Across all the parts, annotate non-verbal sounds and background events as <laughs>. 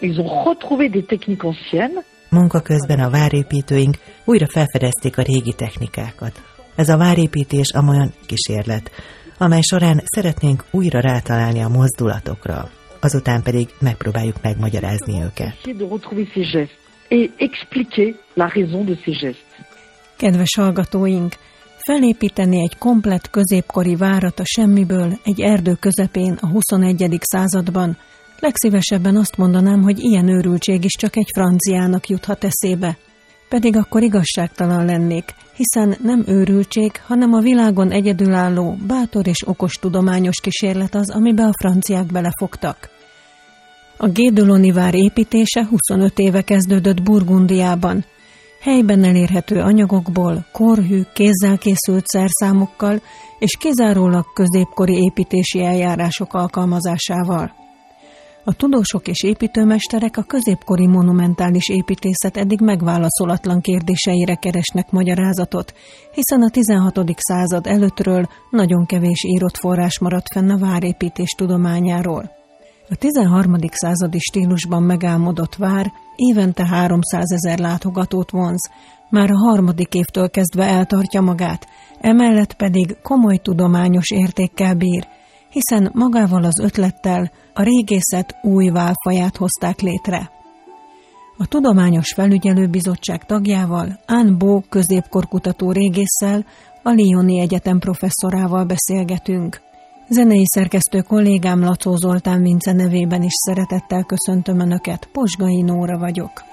Ils ont retrouvé des techniques anciennes. Munka közben a várépítőink újra felfedezték a régi technikákat. Ez a várépítés amolyan kísérlet, amely során szeretnénk újra rátalálni a mozdulatokra, azután pedig megpróbáljuk megmagyarázni őket. Et expliquer la raison de ces gestes. Kedves hallgatóink, felépíteni egy komplett középkori várat a semmiből egy erdő közepén a 21. században, legszívesebben azt mondanám, hogy ilyen őrültség is csak egy franciának juthat eszébe. Pedig akkor igazságtalan lennék, hiszen nem őrültség, hanem a világon egyedülálló, bátor és okos tudományos kísérlet az, amibe a franciák belefogtak. A Gédoloni vár építése 25 éve kezdődött Burgundiában. Helyben elérhető anyagokból, korhű, kézzel készült szerszámokkal és kizárólag középkori építési eljárások alkalmazásával. A tudósok és építőmesterek a középkori monumentális építészet eddig megválaszolatlan kérdéseire keresnek magyarázatot, hiszen a 16. század előttről nagyon kevés írott forrás maradt fenn a várépítés tudományáról. A 13. századi stílusban megálmodott vár évente 300 ezer látogatót vonz, már a harmadik évtől kezdve eltartja magát, emellett pedig komoly tudományos értékkel bír, hiszen magával az ötlettel a régészet új válfaját hozták létre. A Tudományos Felügyelőbizottság tagjával, Anne Bo középkorkutató régésszel, a Lyoni Egyetem professzorával beszélgetünk. Zenei szerkesztő kollégám Lacó Zoltán Vince nevében is szeretettel köszöntöm Önöket, Posgai Nóra vagyok.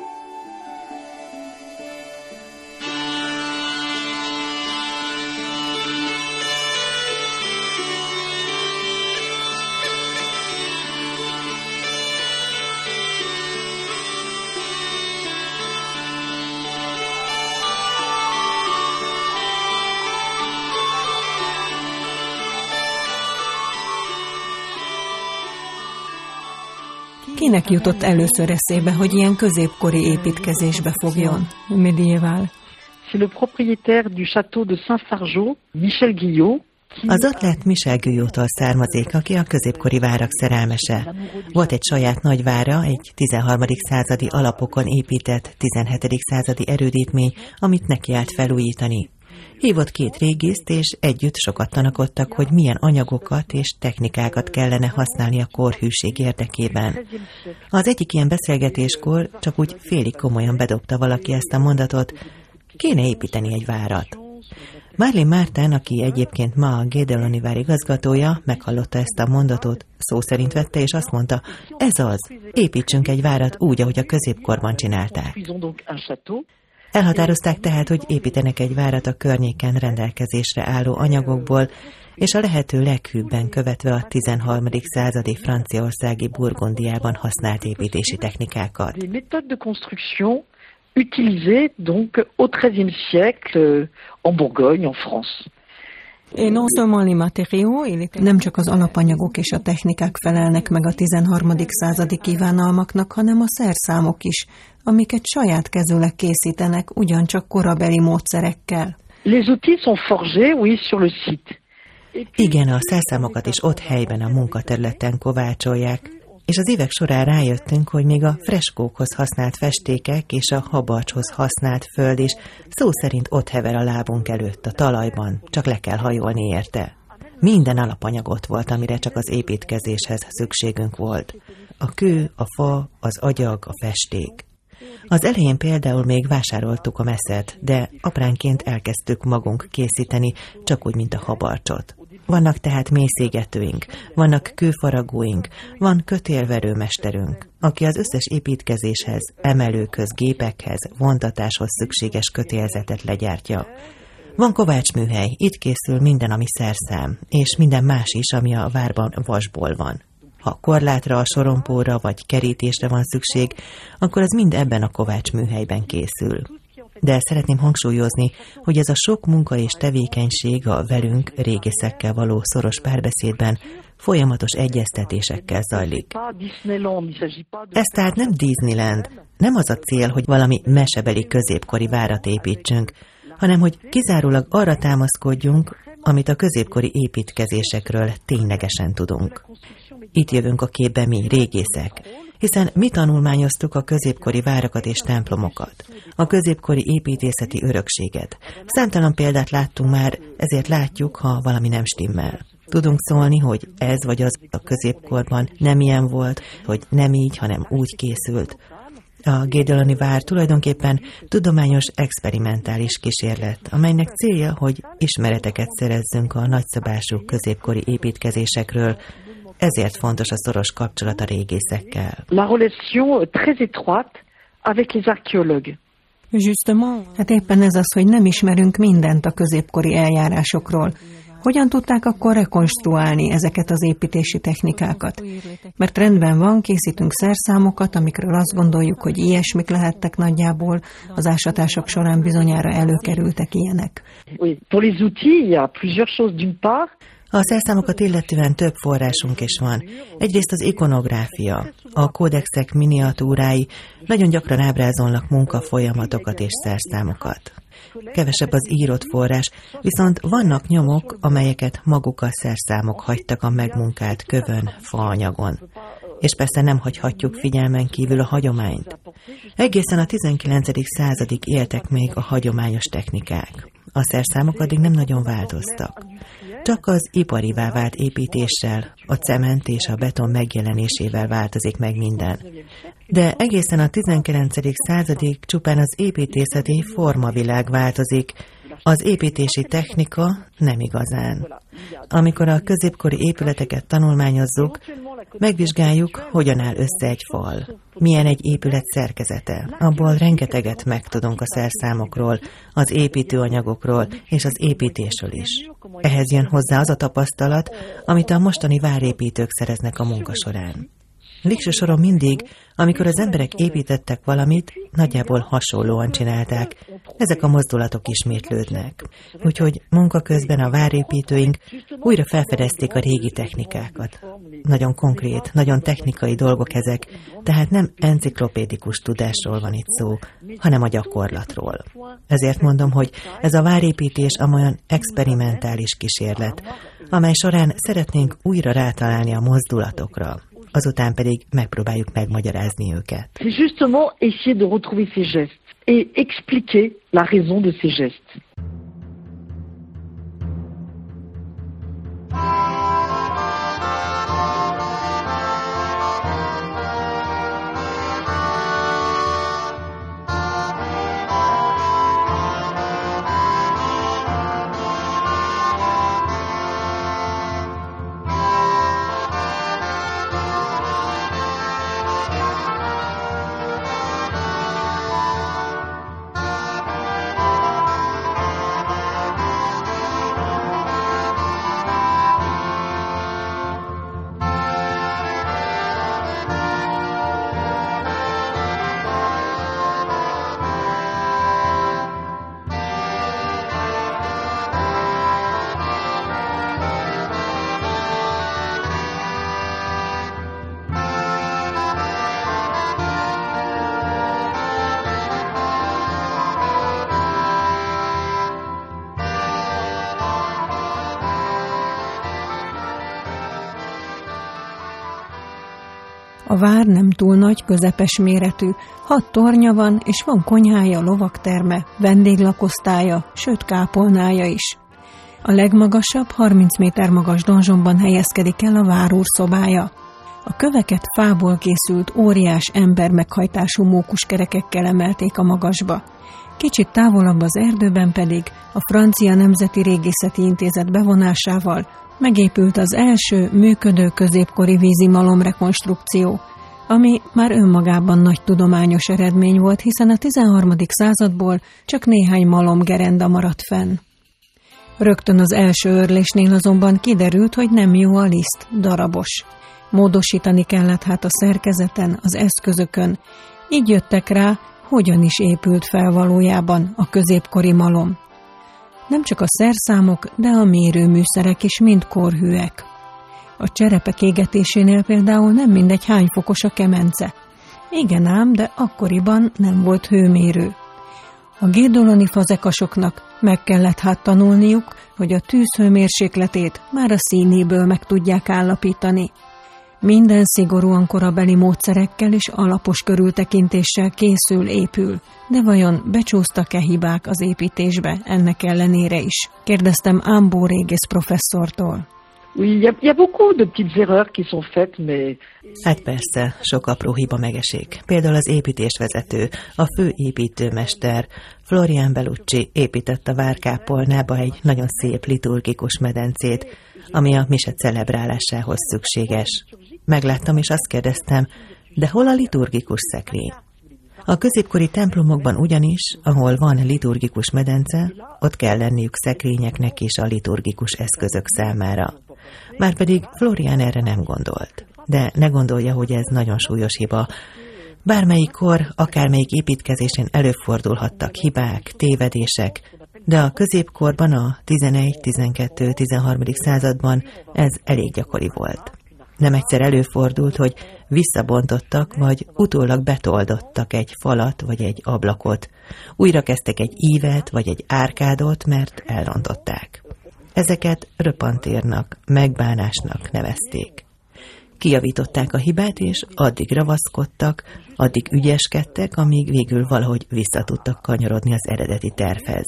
Kinek jutott először eszébe, hogy ilyen középkori építkezésbe fogjon? Mediéval. C'est le propriétaire du château de Saint-Fargeau, Michel Guillot, az ötlet Michel Guyottól származik, aki a középkori várak szerelmese. Volt egy saját nagyvára, egy 13. századi alapokon épített 17. századi erődítmény, amit neki állt felújítani. Hívott két régészt, és együtt sokat tanakodtak, hogy milyen anyagokat és technikákat kellene használni a korhűség érdekében. Az egyik ilyen beszélgetéskor csak úgy félig komolyan bedobta valaki ezt a mondatot, kéne építeni egy várat. Marlin Márten, aki egyébként ma a Gédeloni vár igazgatója, meghallotta ezt a mondatot, szó szerint vette, és azt mondta, ez az, építsünk egy várat úgy, ahogy a középkorban csinálták. Elhatározták tehát, hogy építenek egy várat a környéken rendelkezésre álló anyagokból, és a lehető leghűbben követve a 13. századi franciaországi Burgundiában használt építési technikákat. utilisées donc au XIIIe siècle en Bourgogne, en France. Nem csak az alapanyagok és a technikák felelnek meg a 13. századi kívánalmaknak, hanem a szerszámok is, amiket saját kezűleg készítenek, ugyancsak korabeli módszerekkel. Les outils sont forgés, oui, sur le site. Igen, a szerszámokat is ott helyben a munkaterületen kovácsolják, és az évek során rájöttünk, hogy még a freskókhoz használt festékek és a habarcshoz használt föld is szó szerint ott hever a lábunk előtt a talajban, csak le kell hajolni érte. Minden alapanyag ott volt, amire csak az építkezéshez szükségünk volt. A kő, a fa, az agyag, a festék. Az elején például még vásároltuk a meszet, de apránként elkezdtük magunk készíteni, csak úgy, mint a habarcsot. Vannak tehát mészégetőink, vannak kőfaragóink, van kötélverőmesterünk, aki az összes építkezéshez, emelőköz, gépekhez, vontatáshoz szükséges kötélzetet legyártja. Van kovácsműhely, itt készül minden, ami szerszám, és minden más is, ami a várban vasból van. Ha korlátra, a sorompóra vagy kerítésre van szükség, akkor az mind ebben a kovácsműhelyben készül. De szeretném hangsúlyozni, hogy ez a sok munka és tevékenység a velünk, régészekkel való szoros párbeszédben folyamatos egyeztetésekkel zajlik. Ez tehát nem Disneyland, nem az a cél, hogy valami mesebeli középkori várat építsünk, hanem hogy kizárólag arra támaszkodjunk, amit a középkori építkezésekről ténylegesen tudunk. Itt jövünk a képbe mi, régészek, hiszen mi tanulmányoztuk a középkori várakat és templomokat, a középkori építészeti örökséget. Számtalan példát láttunk már, ezért látjuk, ha valami nem stimmel. Tudunk szólni, hogy ez vagy az a középkorban nem ilyen volt, hogy nem így, hanem úgy készült. A Gédelani vár tulajdonképpen tudományos experimentális kísérlet, amelynek célja, hogy ismereteket szerezzünk a nagyszabású középkori építkezésekről, ezért fontos a szoros kapcsolat a régészekkel. La relation très étroite avec les archéologues. Justement. Hát éppen ez az, hogy nem ismerünk mindent a középkori eljárásokról. Hogyan tudták akkor rekonstruálni ezeket az építési technikákat? Mert rendben van, készítünk szerszámokat, amikről azt gondoljuk, hogy ilyesmik lehettek nagyjából, az ásatások során bizonyára előkerültek ilyenek. A szerszámokat illetően több forrásunk is van. Egyrészt az ikonográfia, a kódexek miniatúrái nagyon gyakran ábrázolnak munkafolyamatokat és szerszámokat. Kevesebb az írott forrás, viszont vannak nyomok, amelyeket maguk a szerszámok hagytak a megmunkált kövön, faanyagon. És persze nem hagyhatjuk figyelmen kívül a hagyományt. Egészen a 19. századig éltek még a hagyományos technikák. A szerszámok addig nem nagyon változtak. Csak az iparivá vált építéssel, a cement és a beton megjelenésével változik meg minden. De egészen a 19. századig csupán az építészeti formavilág változik, az építési technika nem igazán. Amikor a középkori épületeket tanulmányozzuk, megvizsgáljuk, hogyan áll össze egy fal, milyen egy épület szerkezete. Abból rengeteget megtudunk a szerszámokról, az építőanyagokról és az építésről is. Ehhez jön hozzá az a tapasztalat, amit a mostani várépítők szereznek a munka során. Végső soron mindig, amikor az emberek építettek valamit, nagyjából hasonlóan csinálták. Ezek a mozdulatok ismétlődnek. Úgyhogy munka közben a várépítőink újra felfedezték a régi technikákat. Nagyon konkrét, nagyon technikai dolgok ezek, tehát nem enciklopédikus tudásról van itt szó, hanem a gyakorlatról. Ezért mondom, hogy ez a várépítés amolyan experimentális kísérlet, amely során szeretnénk újra rátalálni a mozdulatokra, azután pedig megpróbáljuk megmagyarázni őket. C'est justement essayer de retrouver ces gestes et expliquer la raison de ces gestes. A vár nem túl nagy, közepes méretű, hat tornya van, és van konyhája, lovakterme, vendéglakosztálya, sőt kápolnája is. A legmagasabb, 30 méter magas donzsomban helyezkedik el a várúr szobája. A köveket fából készült óriás ember meghajtású mókuskerekekkel emelték a magasba. Kicsit távolabb az erdőben pedig a Francia Nemzeti Régészeti Intézet bevonásával megépült az első működő középkori vízi malom rekonstrukció, ami már önmagában nagy tudományos eredmény volt, hiszen a 13. századból csak néhány malomgerenda maradt fenn. Rögtön az első örlésnél azonban kiderült, hogy nem jó a liszt, darabos. Módosítani kellett hát a szerkezeten, az eszközökön. Így jöttek rá, hogyan is épült fel valójában a középkori malom. Nem csak a szerszámok, de a mérőműszerek is mind korhűek. A cserepek égetésénél például nem mindegy hány fokos a kemence. Igen ám, de akkoriban nem volt hőmérő. A gédoloni fazekasoknak meg kellett hát tanulniuk, hogy a tűz hőmérsékletét már a színéből meg tudják állapítani. Minden szigorúan korabeli módszerekkel és alapos körültekintéssel készül, épül. De vajon becsúsztak-e hibák az építésbe ennek ellenére is? Kérdeztem Ámbó régész professzortól. Hát persze, sok apró hiba megesik. Például az építésvezető, a fő építőmester, Florian Bellucci épített a Várkápolnába egy nagyon szép liturgikus medencét, ami a mise celebrálásához szükséges. Megláttam és azt kérdeztem, de hol a liturgikus szekrény? A középkori templomokban ugyanis, ahol van liturgikus medence, ott kell lenniük szekrényeknek is a liturgikus eszközök számára. Márpedig Florian erre nem gondolt. De ne gondolja, hogy ez nagyon súlyos hiba. Bármelyik kor, akármelyik építkezésen előfordulhattak hibák, tévedések, de a középkorban, a 11, 12, 13. században ez elég gyakori volt. Nem egyszer előfordult, hogy visszabontottak, vagy utólag betoldottak egy falat, vagy egy ablakot. Újra kezdtek egy ívet, vagy egy árkádot, mert elrontották. Ezeket röpantírnak, megbánásnak nevezték. Kijavították a hibát, és addig ravaszkodtak, addig ügyeskedtek, amíg végül valahogy visszatudtak kanyarodni az eredeti tervhez.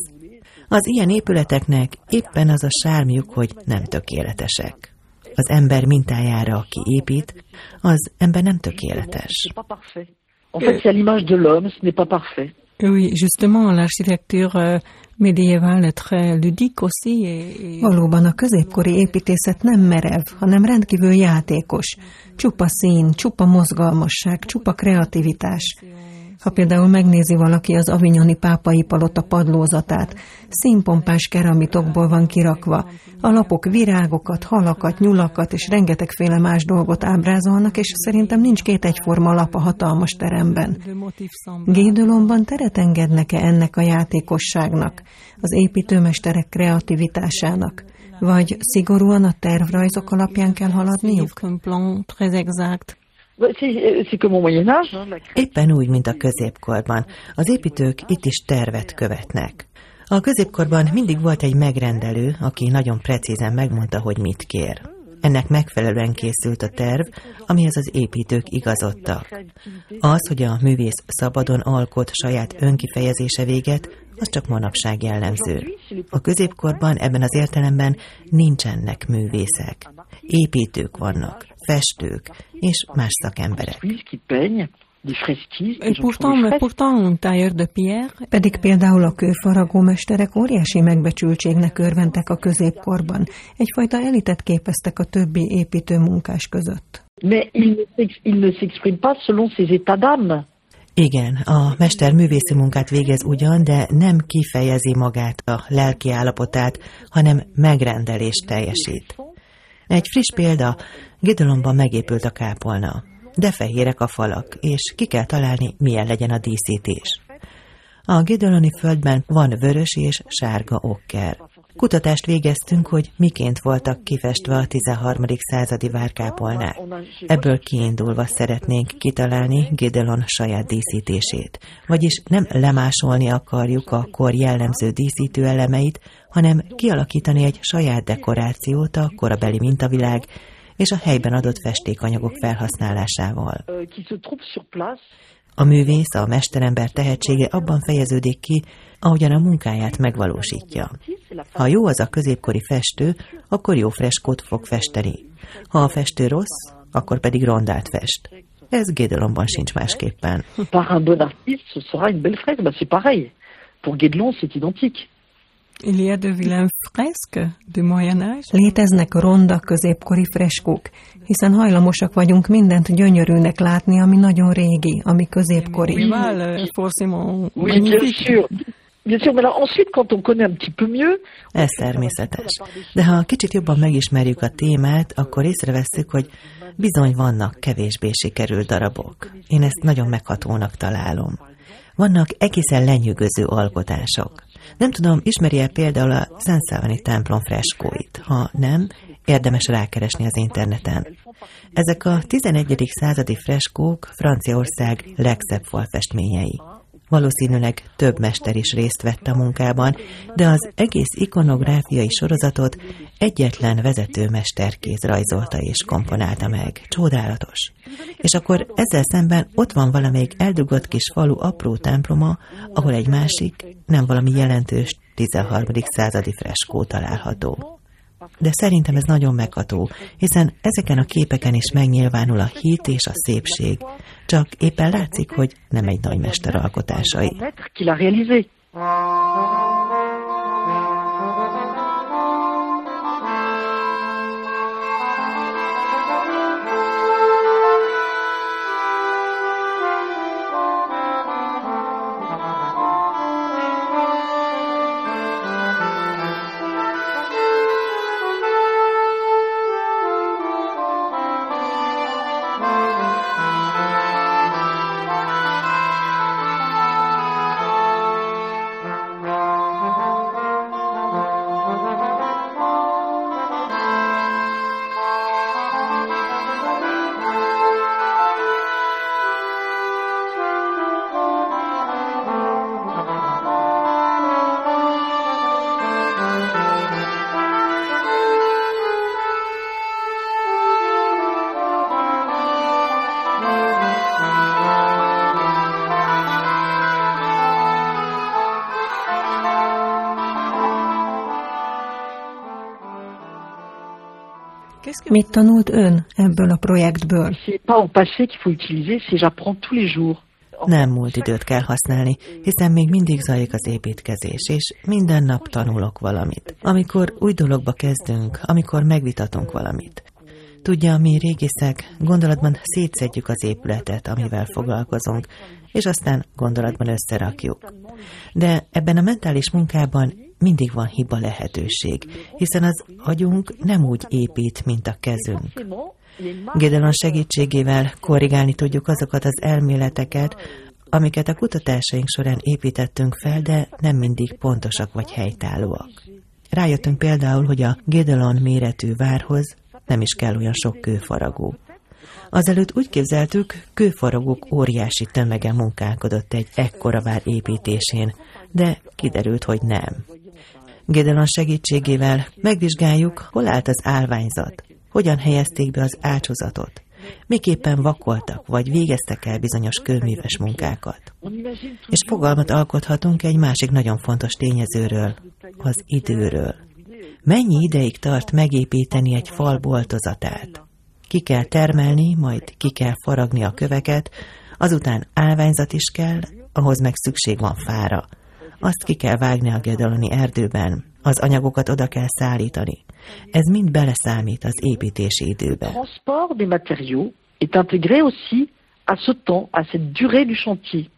Az ilyen épületeknek éppen az a sármjuk, hogy nem tökéletesek. Az ember mintájára, aki épít, az ember nem tökéletes. En fait, c'est à l'image de l'homme, ce n'est pas parfait. Oui, justement, l'architecture euh, médiévale est très ludique aussi. Et... Valóban a középkori építészet nem merev, hanem rendkívül játékos. Csupa szín, csupa mozgalmasság, csupa kreativitás. Ha például megnézi valaki az avignoni pápai palota padlózatát, színpompás keramikokból van kirakva. A lapok virágokat, halakat, nyulakat és rengetegféle más dolgot ábrázolnak, és szerintem nincs két egyforma lap a hatalmas teremben. Gédölomban teret engednek-e ennek a játékosságnak, az építőmesterek kreativitásának? Vagy szigorúan a tervrajzok alapján kell haladniuk? Éppen úgy, mint a középkorban. Az építők itt is tervet követnek. A középkorban mindig volt egy megrendelő, aki nagyon precízen megmondta, hogy mit kér. Ennek megfelelően készült a terv, amihez az építők igazodtak. Az, hogy a művész szabadon alkot saját önkifejezése véget, az csak manapság jellemző. A középkorban ebben az értelemben nincsenek művészek. Építők vannak, festők és más szakemberek. Pourtant, pourtant, tailleur de pierre. Pedig például a kőfaragómesterek óriási megbecsültségnek örventek a középkorban. Egyfajta elitet képeztek a többi építő munkás között. Mais il ne s'exprime pas selon ses états d'âme. Igen, a mester művészi munkát végez ugyan, de nem kifejezi magát a lelki állapotát, hanem megrendelést teljesít. Egy friss példa, Gidolomban megépült a kápolna, de fehérek a falak, és ki kell találni, milyen legyen a díszítés. A Gidoloni földben van vörös és sárga okker. Kutatást végeztünk, hogy miként voltak kifestve a 13. századi várkápolnák. Ebből kiindulva szeretnénk kitalálni Gidelon saját díszítését. Vagyis nem lemásolni akarjuk a kor jellemző díszítő elemeit, hanem kialakítani egy saját dekorációt a korabeli mintavilág és a helyben adott festékanyagok felhasználásával. A művész, a mesterember tehetsége abban fejeződik ki, ahogyan a munkáját megvalósítja. Ha jó az a középkori festő, akkor jó freskót fog festeni. Ha a festő rossz, akkor pedig rondát fest. Ez Gédelonban sincs másképpen. Par un bon artiste, ce sera une belle fresque. Ben, c'est pareil. Pour Guédelon, c'est identique. Il y a de vilaines fresques du Moyen Âge. Léteznek ronda középkori freskók, hiszen hajlamosak vagyunk mindent gyönyörűnek látni, ami nagyon régi, ami középkori. Oui, bien sûr. Bien sûr, mais alors ensuite, quand on connaît un petit peu mieux... Ez természetes. De ha kicsit jobban megismerjük a témát, akkor észreveszünk, hogy bizony vannak kevésbé sikerült darabok. Én ezt nagyon meghatónak találom. Vannak egészen lenyűgöző alkotások. Nem tudom, ismeri-e például a Szent templom freskóit? Ha nem, érdemes rákeresni az interneten. Ezek a 11. századi freskók Franciaország legszebb falfestményei. Valószínűleg több mester is részt vett a munkában, de az egész ikonográfiai sorozatot egyetlen vezetőmesterkéz rajzolta és komponálta meg. Csodálatos. És akkor ezzel szemben ott van valamelyik eldugott kis falu apró temploma, ahol egy másik, nem valami jelentős 13. századi freskó található. De szerintem ez nagyon megható, hiszen ezeken a képeken is megnyilvánul a hit és a szépség. Csak éppen látszik, hogy nem egy nagy mester alkotásai. Mit tanult ön ebből a projektből? Nem múlt időt kell használni, hiszen még mindig zajlik az építkezés, és minden nap tanulok valamit. Amikor új dologba kezdünk, amikor megvitatunk valamit. Tudja, mi régészek gondolatban szétszedjük az épületet, amivel foglalkozunk, és aztán gondolatban összerakjuk. De ebben a mentális munkában mindig van hiba lehetőség, hiszen az agyunk nem úgy épít, mint a kezünk. Gedelon segítségével korrigálni tudjuk azokat az elméleteket, amiket a kutatásaink során építettünk fel, de nem mindig pontosak vagy helytállóak. Rájöttünk például, hogy a Gedelon méretű várhoz nem is kell olyan sok kőfaragó. Azelőtt úgy képzeltük, kőfaragók óriási tömege munkálkodott egy ekkora vár építésén, de kiderült, hogy nem. Gedelon segítségével megvizsgáljuk, hol állt az állványzat, hogyan helyezték be az ácsozatot, miképpen vakoltak vagy végeztek el bizonyos kőműves munkákat. És fogalmat alkothatunk egy másik nagyon fontos tényezőről, az időről. Mennyi ideig tart megépíteni egy fal boltozatát? Ki kell termelni, majd ki kell faragni a köveket, azután állványzat is kell, ahhoz meg szükség van fára. Azt ki kell vágni a Gedaloni erdőben, az anyagokat oda kell szállítani. Ez mind beleszámít az építési időbe. Transport des matériaux est intégré aussi à ce temps, à cette durée du chantier.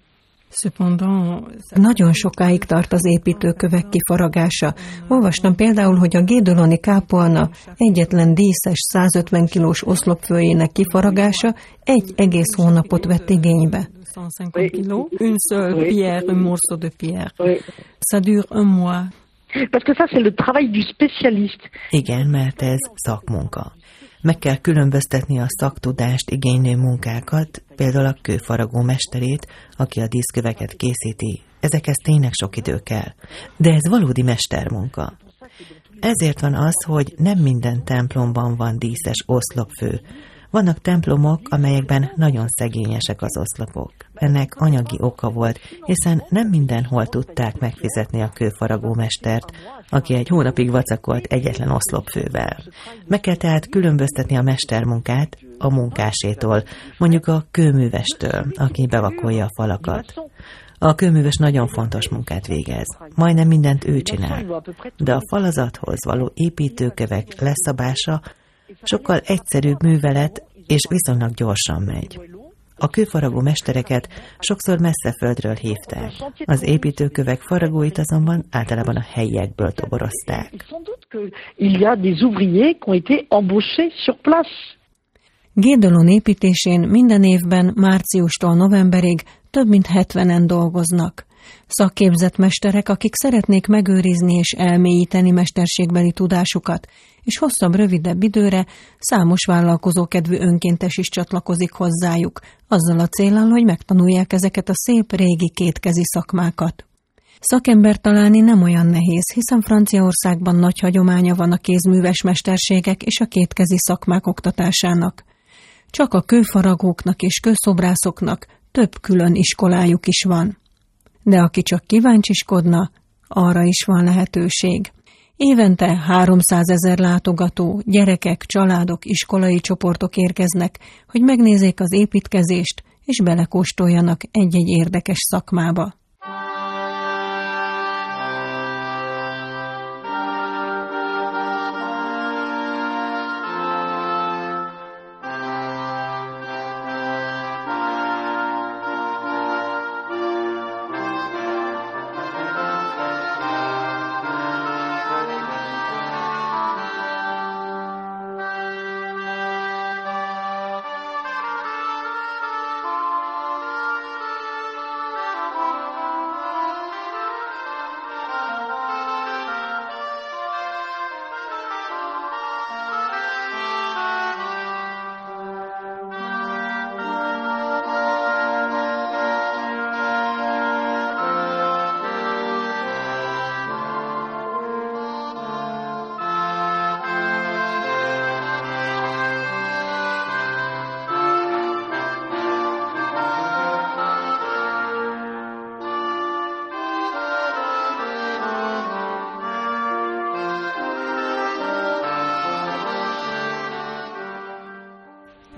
Nagyon sokáig tart az építőkövek kifaragása. Olvastam például, hogy a Gédoloni kápolna egyetlen díszes 150 kilós oszlopfőjének kifaragása egy egész hónapot vett igénybe. 150 kg, une seule pierre, un morceau de pierre. Ça dure un mois. Parce que ça, c'est le travail du spécialiste. Igen, mert ez szakmunka. Meg kell különböztetni a szaktudást igénylő munkákat, például a kőfaragó mesterét, aki a díszköveket készíti. Ezekhez tényleg sok idő kell. De ez valódi mestermunka. Ezért van az, hogy nem minden templomban van díszes oszlopfő, vannak templomok, amelyekben nagyon szegényesek az oszlopok. Ennek anyagi oka volt, hiszen nem mindenhol tudták megfizetni a kőfaragó mestert, aki egy hónapig vacakolt egyetlen oszlopfővel. Meg kell tehát különböztetni a mestermunkát a munkásétól, mondjuk a kőművestől, aki bevakolja a falakat. A kőműves nagyon fontos munkát végez. Majdnem mindent ő csinál. De a falazathoz való építőkövek leszabása Sokkal egyszerűbb művelet, és viszonylag gyorsan megy. A kőfaragó mestereket sokszor messze földről hívták. Az építőkövek faragóit azonban általában a helyiekből toborozták. Gédolon építésén minden évben márciustól novemberig több mint 70-en dolgoznak. Szakképzett mesterek, akik szeretnék megőrizni és elmélyíteni mesterségbeli tudásukat, és hosszabb, rövidebb időre számos vállalkozókedvű önkéntes is csatlakozik hozzájuk, azzal a célral, hogy megtanulják ezeket a szép régi kétkezi szakmákat. Szakember találni nem olyan nehéz, hiszen Franciaországban nagy hagyománya van a kézműves mesterségek és a kétkezi szakmák oktatásának. Csak a kőfaragóknak és kőszobrászoknak több külön iskolájuk is van. De aki csak kíváncsiskodna, arra is van lehetőség. Évente 300 ezer látogató, gyerekek, családok, iskolai csoportok érkeznek, hogy megnézzék az építkezést, és belekóstoljanak egy-egy érdekes szakmába.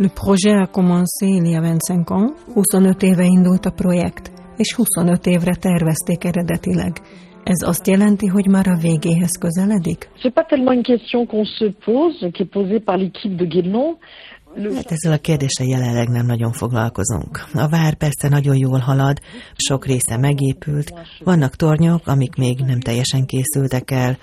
Le projet a commencé il y a 25 ans, 25 éve indult a projekt, és 25 évre tervezték eredetileg. Ez azt jelenti, hogy már a végéhez közeledik? C'est pas tellement une question qu'on se pose, qui est posée par l'équipe de Guédelon. Hát ezzel a kérdéssel jelenleg nem nagyon foglalkozunk. A vár persze nagyon jól halad, sok része megépült, vannak tornyok, amik még nem teljesen készültek el,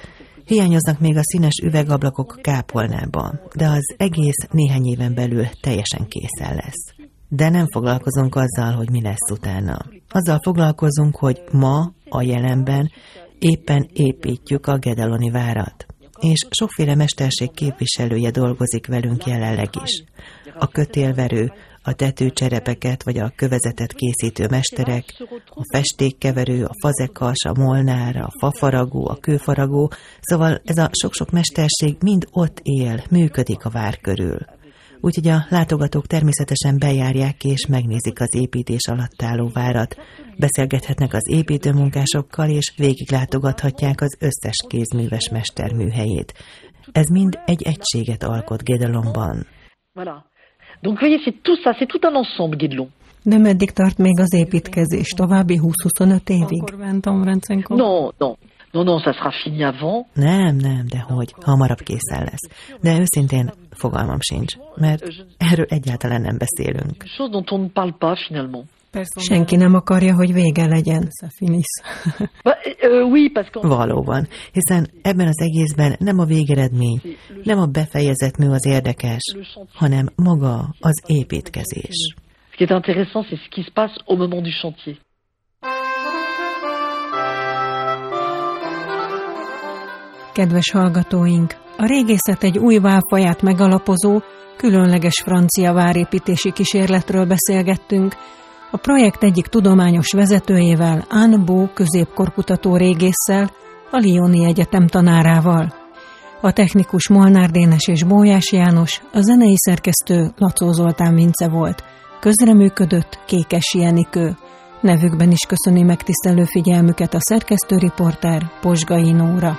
Hiányoznak még a színes üvegablakok kápolnában, de az egész néhány éven belül teljesen készen lesz. De nem foglalkozunk azzal, hogy mi lesz utána. Azzal foglalkozunk, hogy ma, a jelenben éppen építjük a Gedeloni várat. És sokféle mesterség képviselője dolgozik velünk jelenleg is. A kötélverő, a tetőcserepeket vagy a kövezetet készítő mesterek, a festékkeverő, a fazekas, a molnár, a fafaragó, a kőfaragó, szóval ez a sok-sok mesterség mind ott él, működik a vár körül. Úgyhogy a látogatók természetesen bejárják és megnézik az építés alatt álló várat, beszélgethetnek az építőmunkásokkal, és végiglátogathatják az összes kézműves mester műhelyét. Ez mind egy egységet alkot Gedelonban. Voilà. Donc, vous voyez, c'est tout ça, c'est tout un ensemble, Guédelon. De meddig tart még az építkezés? További 20-25 évig? Non, non. Non, non, ça sera fini avant. Nem, nem, de hogy hamarabb készen lesz. De őszintén fogalmam sincs, mert erről egyáltalán nem beszélünk. Chose dont on ne parle pas finalement. Senki nem. akarja, hogy vége legyen. <laughs> Valóban, hiszen ebben az egészben nem a végeredmény, nem a befejezett mű az érdekes, hanem maga az építkezés. Ce qui est intéressant, c'est ce qui se passe au moment du chantier. Kedves hallgatóink, a régészet egy új válfaját megalapozó, különleges francia várépítési kísérletről beszélgettünk, a projekt egyik tudományos vezetőjével, Anne Bó középkorkutató régésszel, a Lioni Egyetem tanárával. A technikus Molnár Dénes és Bójás János, a zenei szerkesztő Lacó Zoltán Vince volt. Közreműködött Kékes Jenikő. Nevükben is köszöni megtisztelő figyelmüket a szerkesztőriporter Posgai Nóra.